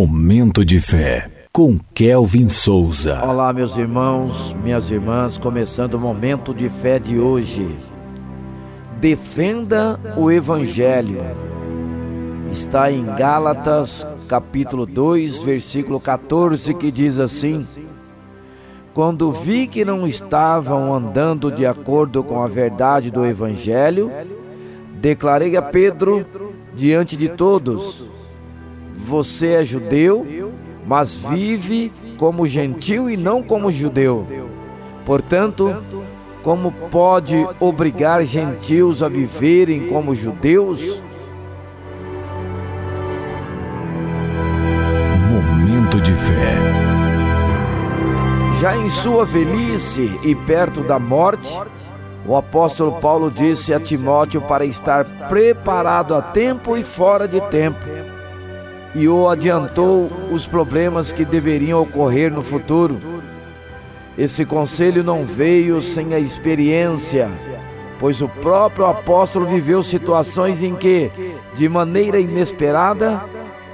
Momento de fé com Kelvin Souza. Olá, meus irmãos, minhas irmãs, começando o momento de fé de hoje. Defenda o Evangelho. Está em Gálatas, capítulo 2, versículo 14, que diz assim: Quando vi que não estavam andando de acordo com a verdade do Evangelho, declarei a Pedro diante de todos: Você é judeu, mas vive como gentil e não como judeu. Portanto, como pode obrigar gentios a viverem como judeus? Momento de fé. Já em sua velhice e perto da morte, o apóstolo Paulo disse a Timóteo para estar preparado a tempo e fora de tempo, e o adiantou os problemas que deveriam ocorrer no futuro. Esse conselho não veio sem a experiência, pois o próprio apóstolo viveu situações em que, de maneira inesperada,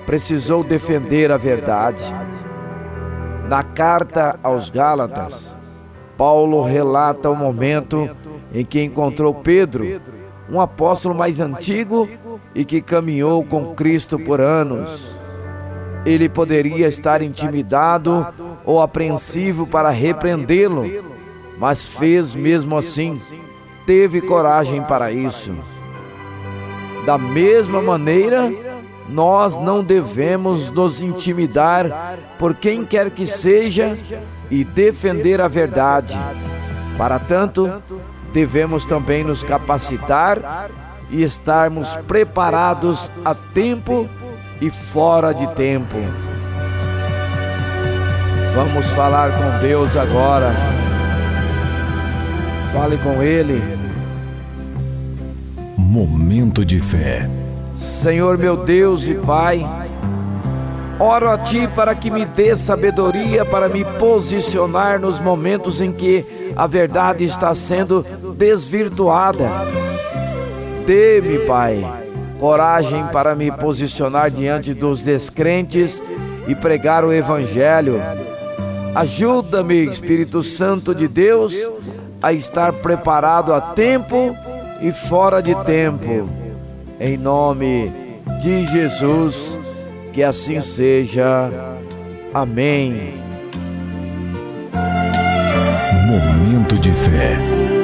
precisou defender a verdade. Na carta aos Gálatas, Paulo relata o momento em que encontrou Pedro, um apóstolo mais antigo e que caminhou com Cristo por anos. Ele poderia estar intimidado ou apreensivo para repreendê-lo, mas fez mesmo assim, teve coragem para isso. Da mesma maneira, nós não devemos nos intimidar por quem quer que seja e defender a verdade. Para tanto, devemos também nos capacitar e estarmos preparados a tempo e fora de tempo. Vamos falar com Deus agora. Fale com Ele. Momento de fé. Senhor meu Deus e Pai, oro a Ti para que me dê sabedoria para me posicionar nos momentos em que a verdade está sendo desvirtuada. Dê-me, Pai, coragem para me posicionar diante dos descrentes e pregar o Evangelho. Ajuda-me, Espírito Santo de Deus, a estar preparado a tempo e fora de tempo. Em nome de Jesus, que assim seja. Amém. Momento de fé.